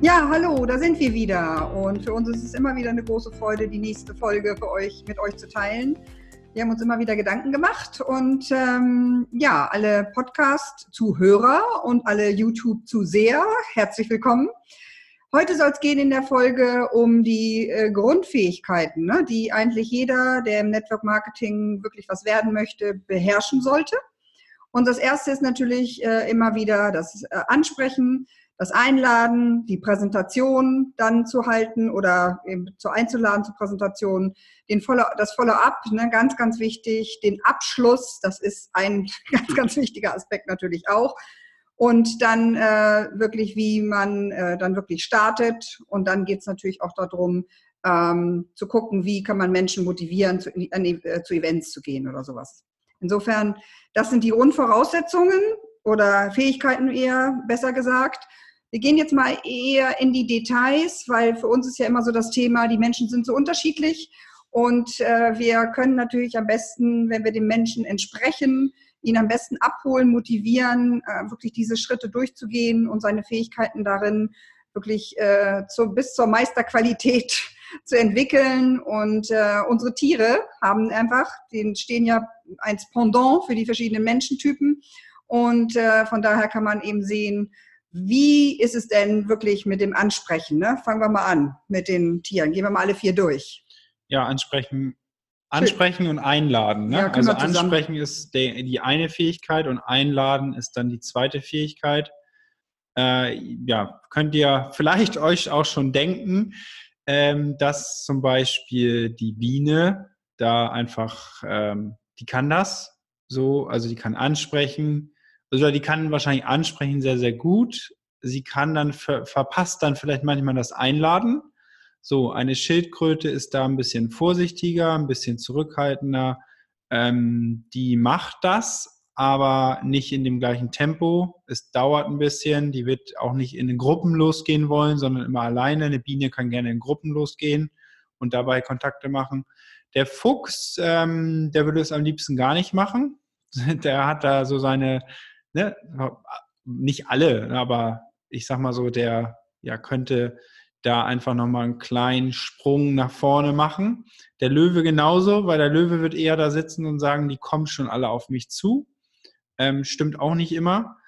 Ja, hallo, da sind wir wieder. Und für uns ist es immer wieder eine große Freude, die nächste Folge für euch mit euch zu teilen. Wir haben uns immer wieder Gedanken gemacht und ähm, ja, alle Podcast-Zuhörer und alle YouTube-Zuseher, herzlich willkommen. Heute soll es gehen in der Folge um die äh, Grundfähigkeiten, ne, die eigentlich jeder, der im Network Marketing wirklich was werden möchte, beherrschen sollte. Und das erste ist natürlich äh, immer wieder das äh, Ansprechen, das Einladen, die Präsentation dann zu halten oder eben zu einzuladen zur Präsentation, den Follow, das Follow-up, ne, ganz, ganz wichtig, den Abschluss, das ist ein ganz, ganz wichtiger Aspekt natürlich auch und dann äh, wirklich, wie man äh, dann wirklich startet. Und dann geht es natürlich auch darum, ähm, zu gucken, wie kann man Menschen motivieren, zu, äh, zu Events zu gehen oder sowas. Insofern, das sind die Grundvoraussetzungen oder Fähigkeiten eher, besser gesagt. Wir gehen jetzt mal eher in die Details, weil für uns ist ja immer so das Thema, die Menschen sind so unterschiedlich und äh, wir können natürlich am besten, wenn wir den Menschen entsprechen, ihn am besten abholen, motivieren, äh, wirklich diese Schritte durchzugehen und seine Fähigkeiten darin wirklich äh, zu, bis zur Meisterqualität zu entwickeln. Und äh, unsere Tiere haben einfach, denen stehen ja eins Pendant für die verschiedenen Menschentypen. Und äh, von daher kann man eben sehen, wie ist es denn wirklich mit dem Ansprechen? Ne? Fangen wir mal an mit den Tieren. Gehen wir mal alle vier durch. Ja, ansprechen Ansprechen und einladen. Ne? Ja, also ansprechen ist der, die eine Fähigkeit und einladen ist dann die zweite Fähigkeit. Äh, ja, könnt ihr vielleicht euch auch schon denken, ähm, dass zum Beispiel die Biene da einfach, ähm, die kann das so, also die kann ansprechen, also die kann wahrscheinlich ansprechen sehr, sehr gut. Sie kann dann, ver verpasst dann vielleicht manchmal das Einladen so, eine Schildkröte ist da ein bisschen vorsichtiger, ein bisschen zurückhaltender. Ähm, die macht das, aber nicht in dem gleichen Tempo. Es dauert ein bisschen. Die wird auch nicht in den Gruppen losgehen wollen, sondern immer alleine. Eine Biene kann gerne in Gruppen losgehen und dabei Kontakte machen. Der Fuchs, ähm, der würde es am liebsten gar nicht machen. Der hat da so seine, ne, nicht alle, aber ich sag mal so, der ja könnte da einfach nochmal einen kleinen Sprung nach vorne machen. Der Löwe genauso, weil der Löwe wird eher da sitzen und sagen, die kommen schon alle auf mich zu. Ähm, stimmt auch nicht immer.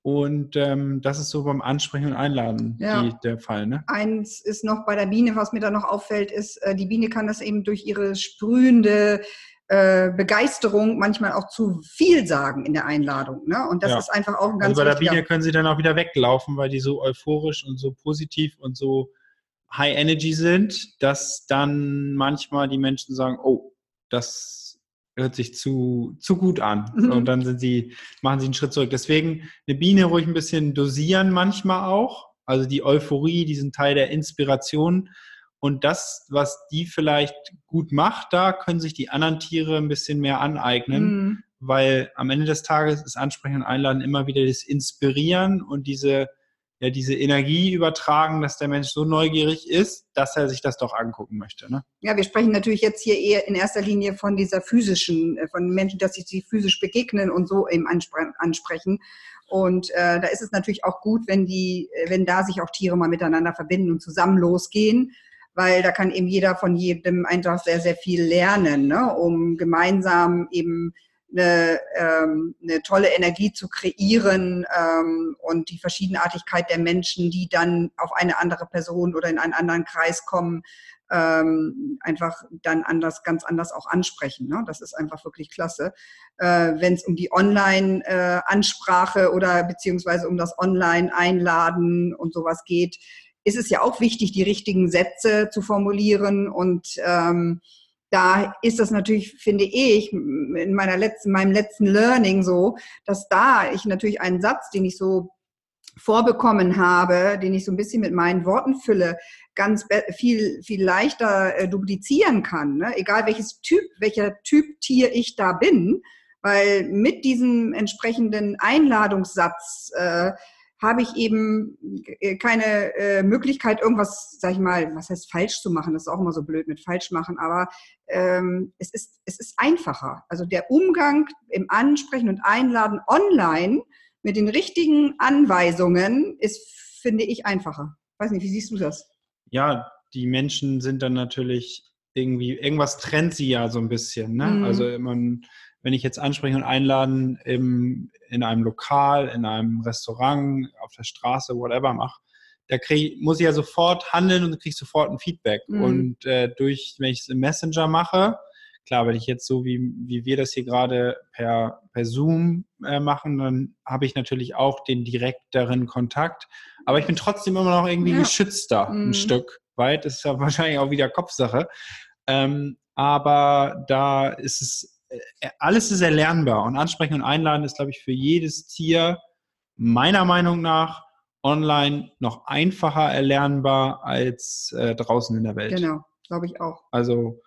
Und ähm, das ist so beim Ansprechen und Einladen ja. die, der Fall. Ne? Eins ist noch bei der Biene, was mir da noch auffällt, ist, äh, die Biene kann das eben durch ihre sprühende äh, Begeisterung manchmal auch zu viel sagen in der Einladung. Ne? Und das ja. ist einfach auch ein ganz also Bei der Biene können sie dann auch wieder weglaufen, weil die so euphorisch und so positiv und so High Energy sind, dass dann manchmal die Menschen sagen, oh, das hört sich zu, zu gut an. Mhm. Und dann sind sie, machen sie einen Schritt zurück. Deswegen eine Biene ruhig ein bisschen dosieren manchmal auch. Also die Euphorie, diesen Teil der Inspiration. Und das, was die vielleicht gut macht, da können sich die anderen Tiere ein bisschen mehr aneignen, mhm. weil am Ende des Tages ist Ansprechen und Einladen immer wieder das Inspirieren und diese ja diese Energie übertragen, dass der Mensch so neugierig ist, dass er sich das doch angucken möchte. Ne? Ja, wir sprechen natürlich jetzt hier eher in erster Linie von dieser physischen, äh, von Menschen, dass sich sie physisch begegnen und so eben ansprechen. Und äh, da ist es natürlich auch gut, wenn die, äh, wenn da sich auch Tiere mal miteinander verbinden und zusammen losgehen, weil da kann eben jeder von jedem einfach sehr, sehr viel lernen, ne? um gemeinsam eben eine, ähm, eine tolle Energie zu kreieren ähm, und die Verschiedenartigkeit der Menschen, die dann auf eine andere Person oder in einen anderen Kreis kommen, ähm, einfach dann anders, ganz anders auch ansprechen. Ne? Das ist einfach wirklich klasse. Äh, Wenn es um die Online-Ansprache äh, oder beziehungsweise um das Online-Einladen und sowas geht, ist es ja auch wichtig, die richtigen Sätze zu formulieren und ähm, da ist das natürlich, finde ich, in meiner letzten, meinem letzten Learning so, dass da ich natürlich einen Satz, den ich so vorbekommen habe, den ich so ein bisschen mit meinen Worten fülle, ganz viel, viel leichter äh, duplizieren kann. Ne? Egal welches Typ, welcher Typ Tier ich da bin, weil mit diesem entsprechenden Einladungssatz äh, habe ich eben äh, keine äh, Möglichkeit, irgendwas, sag ich mal, was heißt falsch zu machen. Das ist auch immer so blöd mit falsch machen, aber ähm, es, ist, es ist einfacher. Also der Umgang im Ansprechen und Einladen online mit den richtigen Anweisungen ist, finde ich, einfacher. Weiß nicht, wie siehst du das? Ja, die Menschen sind dann natürlich irgendwie, irgendwas trennt sie ja so ein bisschen. Ne? Mhm. Also man, wenn ich jetzt anspreche und einladen im, in einem Lokal, in einem Restaurant, auf der Straße, whatever mache, da krieg, muss ich ja sofort handeln und kriege sofort ein Feedback. Mhm. Und äh, durch, wenn ich es im Messenger mache, klar, wenn ich jetzt so wie, wie wir das hier gerade per, per Zoom äh, machen, dann habe ich natürlich auch den direkteren Kontakt. Aber ich bin trotzdem immer noch irgendwie ja. geschützter, mhm. ein Stück weit. Das ist ja wahrscheinlich auch wieder Kopfsache. Ähm, aber da ist es, alles ist erlernbar und ansprechen und einladen ist, glaube ich, für jedes Tier meiner Meinung nach online noch einfacher erlernbar als äh, draußen in der Welt. Genau, glaube ich auch. Also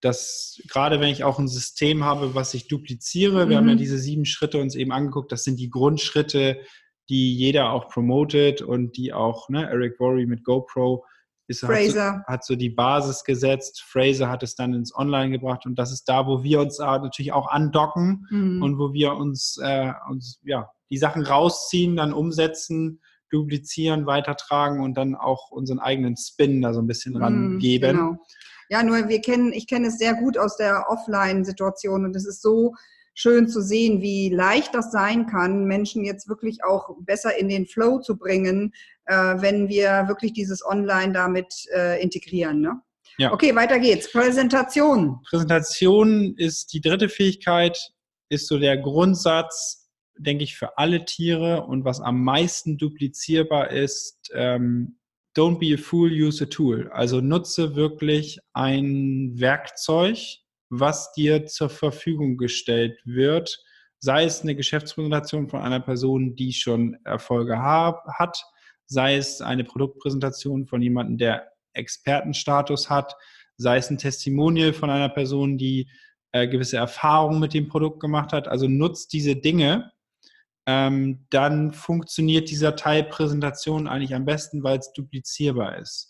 das, gerade wenn ich auch ein System habe, was ich dupliziere, mhm. wir haben ja mhm. diese sieben Schritte uns eben angeguckt, das sind die Grundschritte, die jeder auch promotet und die auch, ne, Eric Worry mit GoPro ist, Fraser. Hat so, hat so die Basis gesetzt. Fraser hat es dann ins Online gebracht und das ist da, wo wir uns natürlich auch andocken mhm. und wo wir uns, äh, uns ja, die Sachen rausziehen, dann umsetzen, duplizieren, weitertragen und dann auch unseren eigenen Spin da so ein bisschen mhm, ran geben. Genau. Ja, nur wir kennen, ich kenne es sehr gut aus der Offline-Situation und es ist so schön zu sehen, wie leicht das sein kann, Menschen jetzt wirklich auch besser in den Flow zu bringen, äh, wenn wir wirklich dieses Online damit äh, integrieren. Ne? Ja. Okay, weiter geht's. Präsentation. Präsentation ist die dritte Fähigkeit, ist so der Grundsatz, denke ich, für alle Tiere und was am meisten duplizierbar ist, ähm, don't be a fool, use a tool. Also nutze wirklich ein Werkzeug, was dir zur Verfügung gestellt wird, sei es eine Geschäftspräsentation von einer Person, die schon Erfolge hat, sei es eine Produktpräsentation von jemandem, der Expertenstatus hat, sei es ein Testimonial von einer Person, die äh, gewisse Erfahrungen mit dem Produkt gemacht hat. Also nutzt diese Dinge, ähm, dann funktioniert dieser Teil Präsentation eigentlich am besten, weil es duplizierbar ist.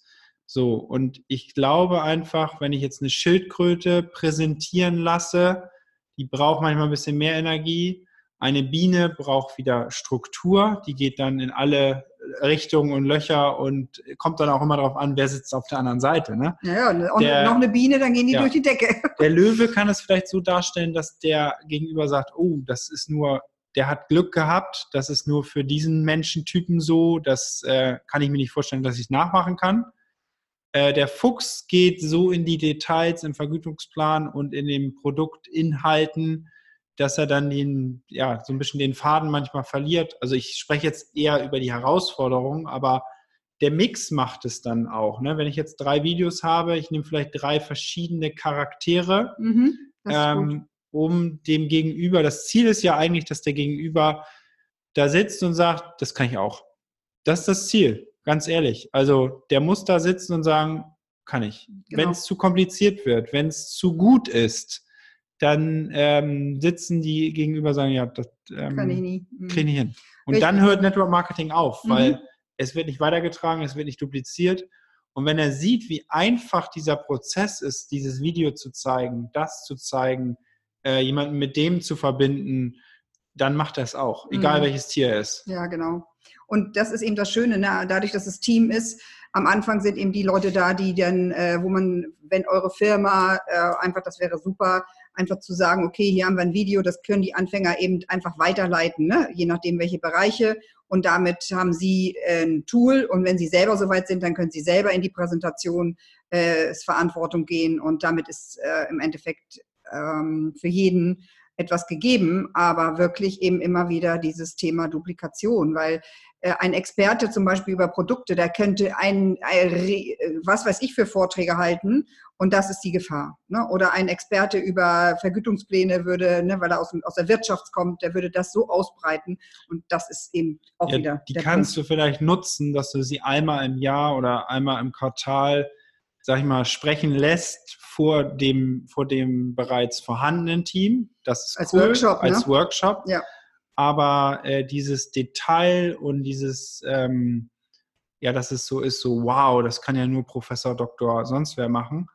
So, und ich glaube einfach, wenn ich jetzt eine Schildkröte präsentieren lasse, die braucht manchmal ein bisschen mehr Energie. Eine Biene braucht wieder Struktur, die geht dann in alle Richtungen und Löcher und kommt dann auch immer darauf an, wer sitzt auf der anderen Seite. Ne? Ja, ja und der, noch eine Biene, dann gehen die ja, durch die Decke. Der Löwe kann es vielleicht so darstellen, dass der gegenüber sagt, oh, das ist nur, der hat Glück gehabt, das ist nur für diesen Menschentypen so, das äh, kann ich mir nicht vorstellen, dass ich es nachmachen kann. Äh, der Fuchs geht so in die Details im Vergütungsplan und in den Produktinhalten, dass er dann den, ja, so ein bisschen den Faden manchmal verliert. Also ich spreche jetzt eher über die Herausforderungen, aber der Mix macht es dann auch. Ne? Wenn ich jetzt drei Videos habe, ich nehme vielleicht drei verschiedene Charaktere, mhm, ähm, um dem Gegenüber, das Ziel ist ja eigentlich, dass der Gegenüber da sitzt und sagt, das kann ich auch. Das ist das Ziel. Ganz ehrlich. Also der muss da sitzen und sagen, kann ich. Genau. Wenn es zu kompliziert wird, wenn es zu gut ist, dann ähm, sitzen die gegenüber und sagen, ja, das ähm, kann ich nie. Mhm. ich hin. Und Richtig. dann hört Network Marketing auf, mhm. weil es wird nicht weitergetragen, es wird nicht dupliziert. Und wenn er sieht, wie einfach dieser Prozess ist, dieses Video zu zeigen, das zu zeigen, äh, jemanden mit dem zu verbinden, dann macht er es auch, egal mhm. welches Tier er ist. Ja, genau. Und das ist eben das Schöne, ne? dadurch, dass es Team ist. Am Anfang sind eben die Leute da, die dann, äh, wo man, wenn eure Firma äh, einfach, das wäre super, einfach zu sagen, okay, hier haben wir ein Video, das können die Anfänger eben einfach weiterleiten, ne? je nachdem, welche Bereiche. Und damit haben sie äh, ein Tool. Und wenn sie selber soweit sind, dann können sie selber in die Präsentation äh, Verantwortung gehen. Und damit ist äh, im Endeffekt ähm, für jeden etwas gegeben, aber wirklich eben immer wieder dieses Thema Duplikation, weil ein Experte zum Beispiel über Produkte, der könnte ein, ein, was weiß ich für Vorträge halten und das ist die Gefahr. Ne? Oder ein Experte über Vergütungspläne würde, ne, weil er aus, aus der Wirtschaft kommt, der würde das so ausbreiten und das ist eben auch ja, wieder. Die kannst Punkt. du vielleicht nutzen, dass du sie einmal im Jahr oder einmal im Quartal, sag ich mal, sprechen lässt vor dem, vor dem bereits vorhandenen Team. Das ist als cool, Workshop, als ne? Workshop. Ja aber äh, dieses Detail und dieses, ähm, ja, dass es so ist, so wow, das kann ja nur Professor, Doktor, sonst wer machen,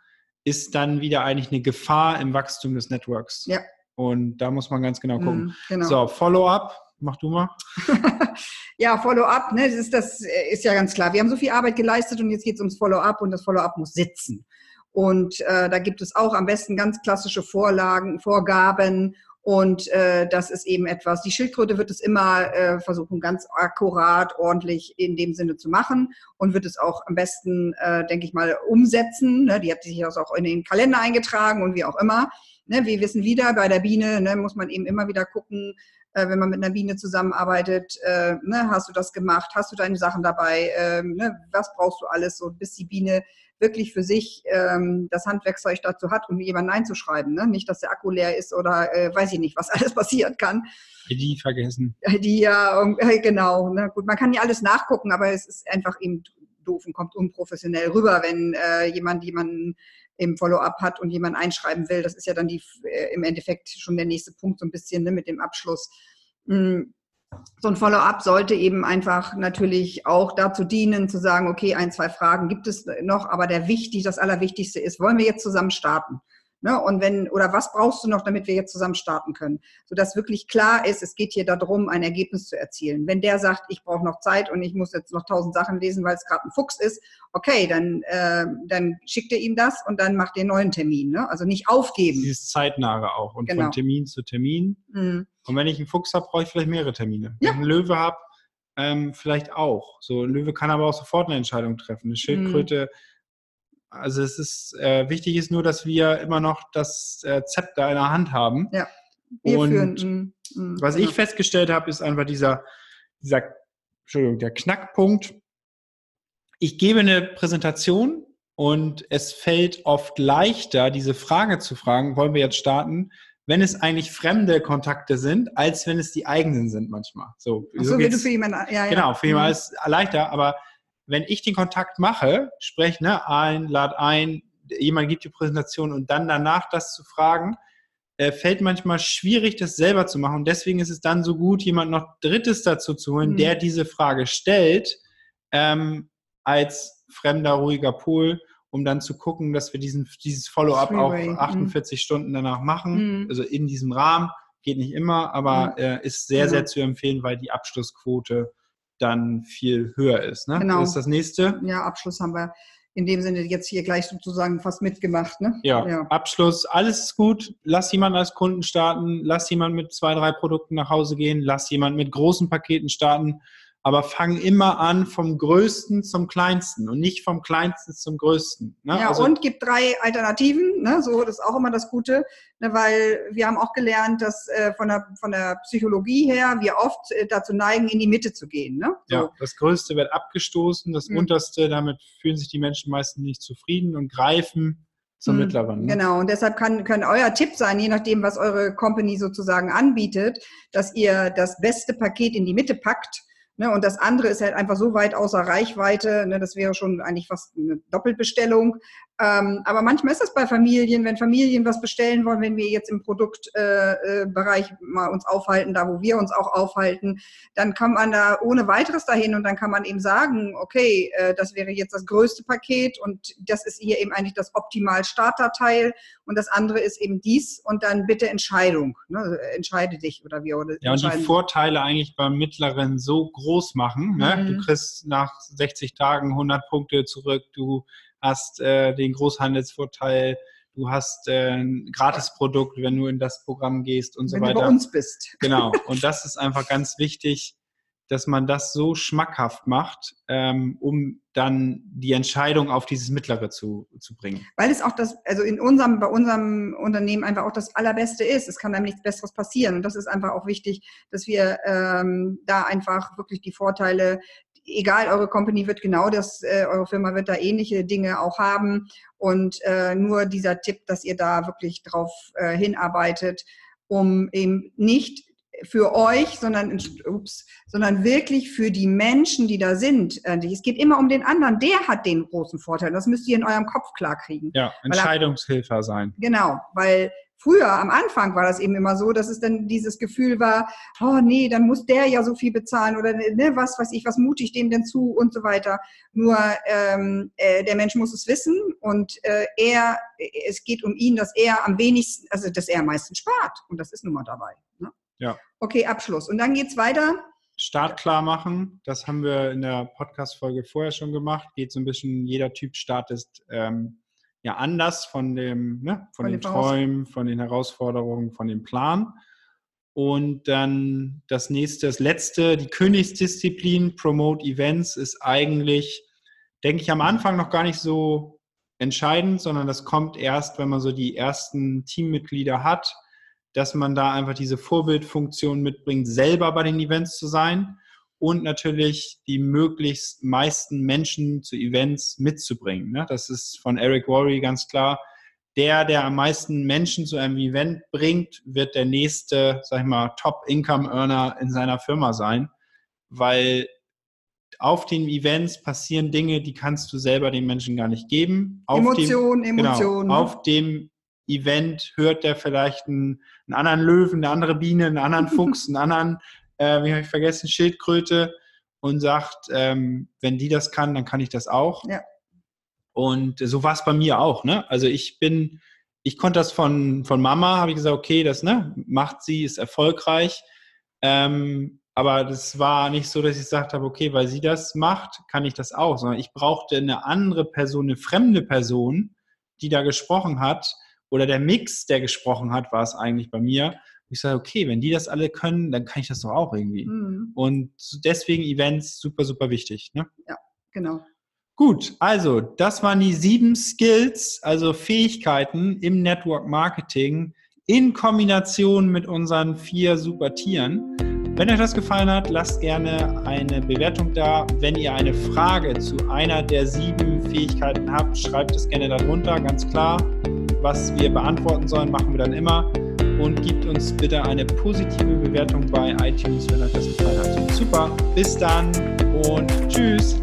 ist dann wieder eigentlich eine Gefahr im Wachstum des Networks. Ja. Und da muss man ganz genau gucken. Mm, genau. So, Follow-up. Mach du mal. ja, Follow-up, ne, das ist, das ist ja ganz klar. Wir haben so viel Arbeit geleistet und jetzt geht es ums Follow-up und das Follow-up muss sitzen. Und äh, da gibt es auch am besten ganz klassische Vorlagen, Vorgaben und äh, das ist eben etwas, die Schildkröte wird es immer äh, versuchen, ganz akkurat, ordentlich in dem Sinne zu machen und wird es auch am besten, äh, denke ich mal, umsetzen. Ne? Die hat sich auch in den Kalender eingetragen und wie auch immer. Ne? Wir wissen wieder, bei der Biene ne, muss man eben immer wieder gucken, äh, wenn man mit einer Biene zusammenarbeitet, äh, ne, hast du das gemacht, hast du deine Sachen dabei, äh, ne, was brauchst du alles, so bis die Biene wirklich für sich ähm, das Handwerkszeug dazu hat, um jemanden einzuschreiben. Ne? Nicht, dass der Akku leer ist oder äh, weiß ich nicht, was alles passieren kann. Die vergessen. Die ja, äh, genau. Ne? Gut, man kann ja alles nachgucken, aber es ist einfach eben doof und kommt unprofessionell rüber, wenn äh, jemand jemanden im Follow-up hat und jemand einschreiben will. Das ist ja dann die, äh, im Endeffekt schon der nächste Punkt so ein bisschen ne, mit dem Abschluss. Mhm so ein Follow-up sollte eben einfach natürlich auch dazu dienen, zu sagen, okay, ein, zwei Fragen gibt es noch, aber der wichtig, das Allerwichtigste ist, wollen wir jetzt zusammen starten? Ne? Und wenn, oder was brauchst du noch, damit wir jetzt zusammen starten können? Sodass wirklich klar ist, es geht hier darum, ein Ergebnis zu erzielen. Wenn der sagt, ich brauche noch Zeit und ich muss jetzt noch tausend Sachen lesen, weil es gerade ein Fuchs ist, okay, dann, äh, dann schickt ihr ihm das und dann macht ihr einen neuen Termin. Ne? Also nicht aufgeben. Dieses Zeitnahe auch und genau. von Termin zu Termin. Mhm. Und wenn ich einen Fuchs habe, brauche ich vielleicht mehrere Termine. Ja. Wenn ich einen Löwe habe, ähm, vielleicht auch. So ein Löwe kann aber auch sofort eine Entscheidung treffen. Eine Schildkröte mhm also es ist äh, wichtig ist nur, dass wir immer noch das äh, Zepter in der Hand haben. Ja. Wir und führen, mh, mh, was genau. ich festgestellt habe, ist einfach dieser, dieser, Entschuldigung, der Knackpunkt. Ich gebe eine Präsentation und es fällt oft leichter, diese Frage zu fragen, wollen wir jetzt starten, wenn es eigentlich fremde Kontakte sind, als wenn es die eigenen sind manchmal. So, Ach so, so wenn du für jemanden, ja, ja. Genau, für jemanden mhm. ist es leichter, aber wenn ich den Kontakt mache, spreche ne, ein, lad ein, jemand gibt die Präsentation und dann danach das zu fragen, äh, fällt manchmal schwierig, das selber zu machen. Und deswegen ist es dann so gut, jemand noch Drittes dazu zu holen, mhm. der diese Frage stellt, ähm, als fremder, ruhiger Pol, um dann zu gucken, dass wir diesen, dieses Follow-up auch 48 mhm. Stunden danach machen. Mhm. Also in diesem Rahmen. Geht nicht immer, aber äh, ist sehr, sehr zu empfehlen, weil die Abschlussquote dann viel höher ist. Ne? Genau. Das ist das nächste. Ja, Abschluss haben wir in dem Sinne jetzt hier gleich sozusagen fast mitgemacht. Ne? Ja, ja, Abschluss, alles ist gut. Lass jemanden als Kunden starten, lass jemanden mit zwei, drei Produkten nach Hause gehen, lass jemanden mit großen Paketen starten aber fang immer an vom Größten zum Kleinsten und nicht vom Kleinsten zum Größten. Ne? Ja, also, und gibt drei Alternativen, ne? so das ist auch immer das Gute, ne? weil wir haben auch gelernt, dass äh, von, der, von der Psychologie her wir oft äh, dazu neigen, in die Mitte zu gehen. Ne? So. Ja, das Größte wird abgestoßen, das mhm. Unterste, damit fühlen sich die Menschen meistens nicht zufrieden und greifen zum mhm. Mittleren. Ne? Genau, und deshalb kann, kann euer Tipp sein, je nachdem, was eure Company sozusagen anbietet, dass ihr das beste Paket in die Mitte packt Ne, und das andere ist halt einfach so weit außer Reichweite, ne, das wäre schon eigentlich fast eine Doppelbestellung. Ähm, aber manchmal ist das bei Familien, wenn Familien was bestellen wollen, wenn wir jetzt im Produktbereich äh, äh, mal uns aufhalten, da wo wir uns auch aufhalten, dann kann man da ohne weiteres dahin und dann kann man eben sagen, okay, äh, das wäre jetzt das größte Paket und das ist hier eben eigentlich das optimal Starterteil und das andere ist eben dies und dann bitte Entscheidung. Ne? Entscheide dich oder wie. Oder ja, und die Vorteile eigentlich beim mittleren so groß machen. Ne? Mhm. Du kriegst nach 60 Tagen 100 Punkte zurück, du hast äh, den Großhandelsvorteil, du hast äh, ein Gratisprodukt, wenn du in das Programm gehst und wenn so weiter. Wenn du bei uns bist. Genau. Und das ist einfach ganz wichtig, dass man das so schmackhaft macht, ähm, um dann die Entscheidung auf dieses Mittlere zu, zu bringen. Weil es auch das, also in unserem, bei unserem Unternehmen einfach auch das Allerbeste ist. Es kann einem nichts Besseres passieren. Und das ist einfach auch wichtig, dass wir ähm, da einfach wirklich die Vorteile egal, eure Company wird genau das, äh, eure Firma wird da ähnliche Dinge auch haben. Und äh, nur dieser Tipp, dass ihr da wirklich drauf äh, hinarbeitet, um eben nicht für euch, sondern, ups, sondern wirklich für die Menschen, die da sind. Äh, es geht immer um den anderen. Der hat den großen Vorteil. Das müsst ihr in eurem Kopf klar kriegen. Ja, Entscheidungshilfer sein. Genau, weil früher am Anfang war das eben immer so, dass es dann dieses Gefühl war, oh nee, dann muss der ja so viel bezahlen oder ne, was weiß ich, was mute ich dem denn zu und so weiter. Nur ähm, äh, der Mensch muss es wissen und äh, er, es geht um ihn, dass er am wenigsten, also dass er am meisten spart und das ist nun mal dabei. Ja. Okay, Abschluss. Und dann geht es weiter. Start klar machen. Das haben wir in der Podcast-Folge vorher schon gemacht. Geht so ein bisschen, jeder Typ startet ähm, ja anders von dem, ne, von, von den Träumen, von den Herausforderungen, von dem Plan. Und dann das nächste, das letzte, die Königsdisziplin, Promote Events, ist eigentlich, denke ich, am Anfang noch gar nicht so entscheidend, sondern das kommt erst, wenn man so die ersten Teammitglieder hat, dass man da einfach diese Vorbildfunktion mitbringt, selber bei den Events zu sein und natürlich die möglichst meisten Menschen zu Events mitzubringen. Ne? Das ist von Eric Worry ganz klar. Der, der am meisten Menschen zu einem Event bringt, wird der nächste, sag ich mal, Top-Income-Earner in seiner Firma sein, weil auf den Events passieren Dinge, die kannst du selber den Menschen gar nicht geben. Auf Emotionen, Emotionen. Genau, auf dem Event hört der vielleicht einen, einen, anderen Löwen, eine andere Biene, einen anderen Fuchs, einen anderen, äh, wie habe ich vergessen, Schildkröte und sagt, ähm, wenn die das kann, dann kann ich das auch. Ja. Und so war es bei mir auch. Ne? Also ich bin, ich konnte das von, von Mama, habe ich gesagt, okay, das ne, macht sie, ist erfolgreich. Ähm, aber das war nicht so, dass ich gesagt habe, okay, weil sie das macht, kann ich das auch, sondern ich brauchte eine andere Person, eine fremde Person, die da gesprochen hat, oder der Mix, der gesprochen hat, war es eigentlich bei mir. Ich sage, okay, wenn die das alle können, dann kann ich das doch auch irgendwie. Mhm. Und deswegen Events super, super wichtig. Ne? Ja, genau. Gut, also das waren die sieben Skills, also Fähigkeiten im Network Marketing in Kombination mit unseren vier super Tieren. Wenn euch das gefallen hat, lasst gerne eine Bewertung da. Wenn ihr eine Frage zu einer der sieben Fähigkeiten habt, schreibt es gerne darunter, ganz klar. Was wir beantworten sollen, machen wir dann immer. Und gebt uns bitte eine positive Bewertung bei iTunes, wenn euch das gefallen hat. Super, bis dann und. Tschüss.